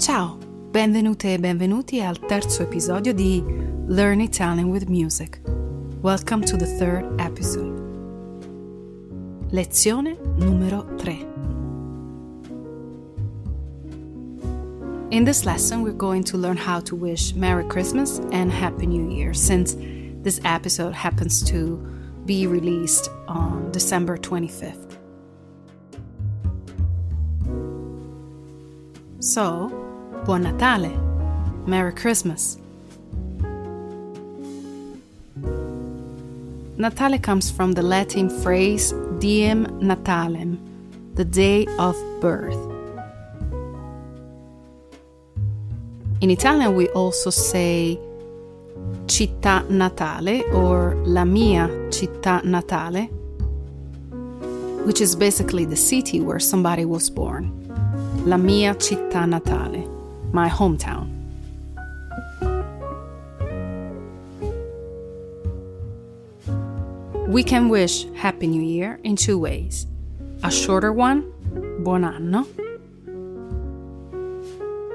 Ciao, benvenute e benvenuti al terzo episodio di Learn Italian with Music. Welcome to the third episode. Lezione numero 3. In this lesson, we're going to learn how to wish Merry Christmas and Happy New Year since this episode happens to be released on December 25th. So, Buon Natale! Merry Christmas! Natale comes from the Latin phrase Diem Natalem, the day of birth. In Italian, we also say città natale or la mia città natale, which is basically the city where somebody was born. La mia città natale, my hometown. We can wish Happy New Year in two ways a shorter one, Buon anno,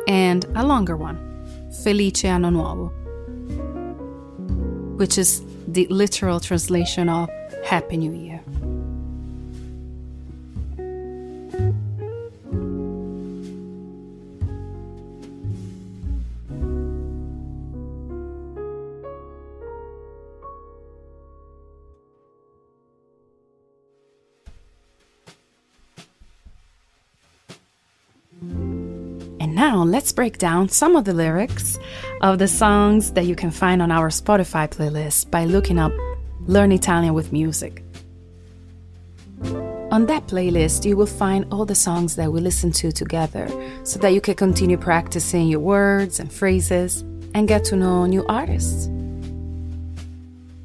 and a longer one, Felice Anno Nuovo, which is the literal translation of Happy New Year. Now let's break down some of the lyrics of the songs that you can find on our Spotify playlist by looking up Learn Italian with Music. On that playlist, you will find all the songs that we listen to together so that you can continue practicing your words and phrases and get to know new artists.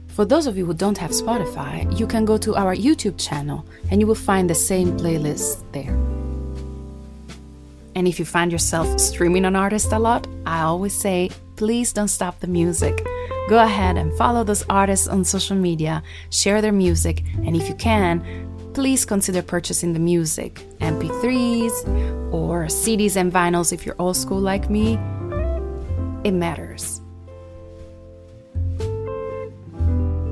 For those of you who don't have Spotify, you can go to our YouTube channel and you will find the same playlist there. And if you find yourself streaming an artist a lot, I always say, please don't stop the music. Go ahead and follow those artists on social media, share their music, and if you can, please consider purchasing the music MP3s or CDs and vinyls if you're old school like me. It matters.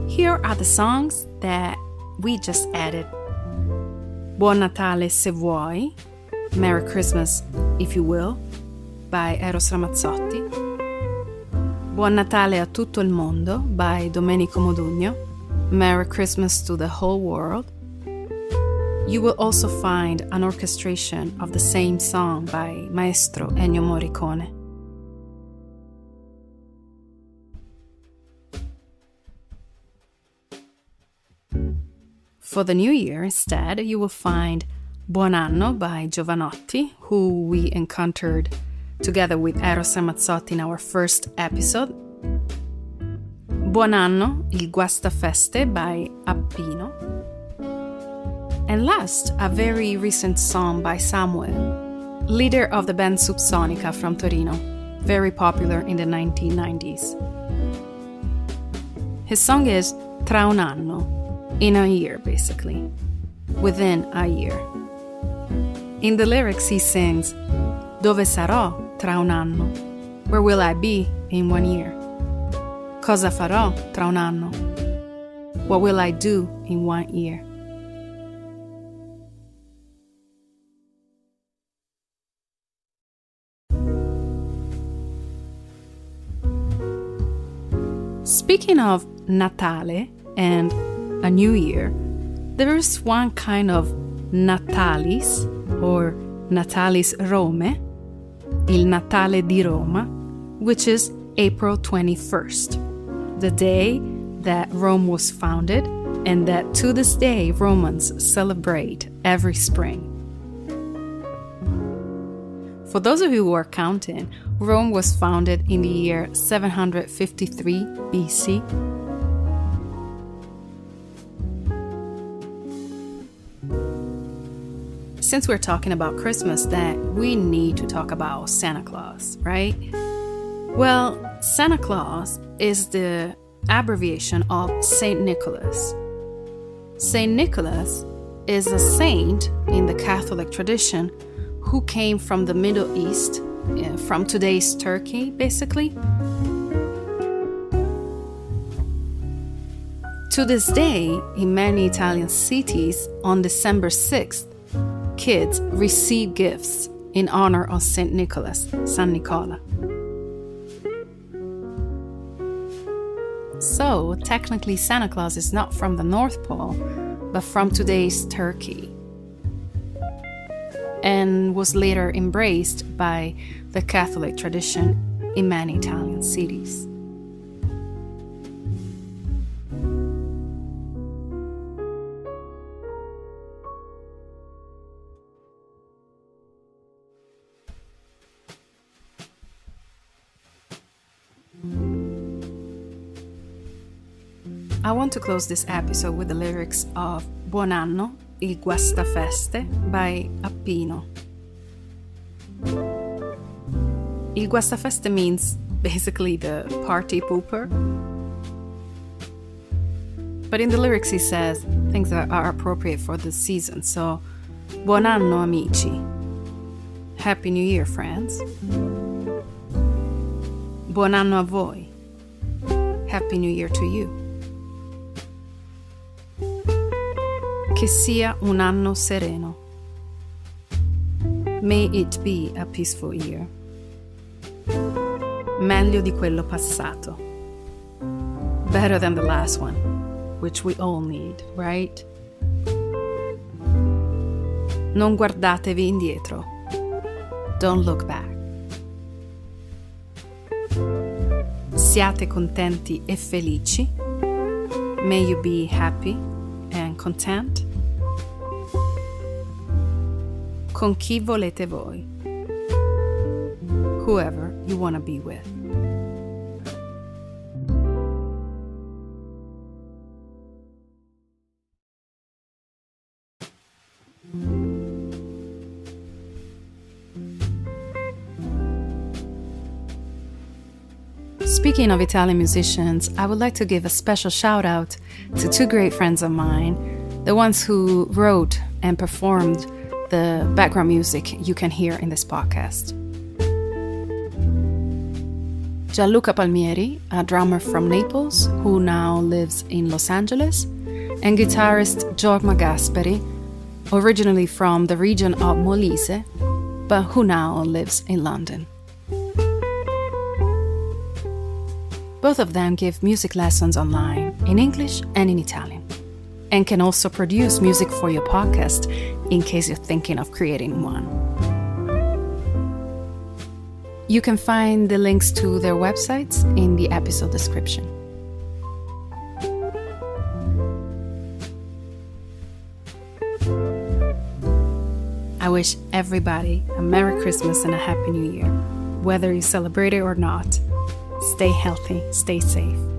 Here are the songs that we just added Buon Natale se vuoi Merry Christmas, if you will, by Eros Ramazzotti. Buon Natale a tutto il mondo by Domenico Modugno. Merry Christmas to the whole world. You will also find an orchestration of the same song by Maestro Ennio Morricone. For the new year, instead, you will find Buon Anno by Jovanotti, who we encountered together with Eros Ramazzotti in our first episode. Buon Anno, Il Guastafeste by Appino. And last, a very recent song by Samuel, leader of the band Subsonica from Torino, very popular in the 1990s. His song is Tra un anno, in a year basically, within a year. In the lyrics, he sings, Dove sarò tra un anno? Where will I be in one year? Cosa farò tra un anno? What will I do in one year? Speaking of Natale and a new year, there is one kind of Natalis or Natalis Rome, Il Natale di Roma, which is April 21st, the day that Rome was founded and that to this day Romans celebrate every spring. For those of you who are counting, Rome was founded in the year 753 BC since we're talking about Christmas, that we need to talk about Santa Claus, right? Well, Santa Claus is the abbreviation of Saint Nicholas. Saint Nicholas is a saint in the Catholic tradition who came from the Middle East uh, from today's Turkey, basically. To this day, in many Italian cities, on December 6th, kids receive gifts in honor of St. Nicholas, San Nicola. So, technically, Santa Claus is not from the North Pole, but from today's Turkey, and was later embraced by the Catholic tradition in many Italian cities. I want to close this episode with the lyrics of Buon anno, il guastafeste by Appino. Il guastafeste means basically the party pooper. But in the lyrics, he says things that are appropriate for the season. So, Buon anno, amici. Happy New Year, friends. Buon anno a voi. Happy New Year to you. Che sia un anno sereno. May it be a peaceful year. Meglio di quello passato. Better than the last one, which we all need, right? Non guardatevi indietro. Don't look back. Siate contenti e felici. May you be happy and content. Con chi volete voi. Whoever you want to be with. Speaking of Italian musicians, I would like to give a special shout out to two great friends of mine, the ones who wrote and performed the background music you can hear in this podcast. Gianluca Palmieri, a drummer from Naples who now lives in Los Angeles, and guitarist Jorma Gasperi, originally from the region of Molise, but who now lives in London. Both of them give music lessons online in English and in Italian, and can also produce music for your podcast in case you're thinking of creating one. You can find the links to their websites in the episode description. I wish everybody a Merry Christmas and a Happy New Year, whether you celebrate it or not. Stay healthy, stay safe.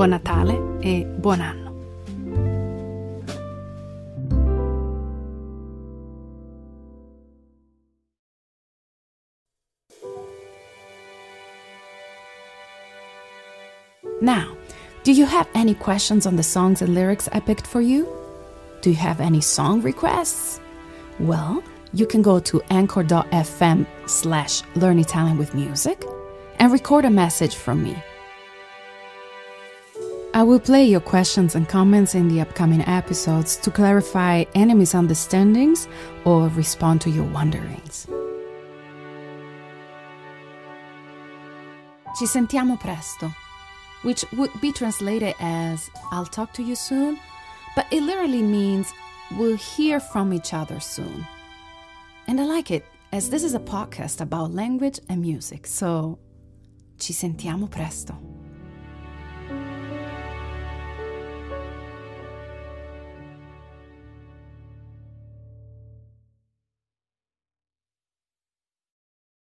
Buon Natale e buon anno. Now, do you have any questions on the songs and lyrics I picked for you? Do you have any song requests? Well, you can go to anchor.fm slash learn Italian with music and record a message from me. I will play your questions and comments in the upcoming episodes to clarify any misunderstandings or respond to your wonderings. Ci sentiamo presto, which would be translated as I'll talk to you soon, but it literally means we'll hear from each other soon. And I like it, as this is a podcast about language and music, so ci sentiamo presto.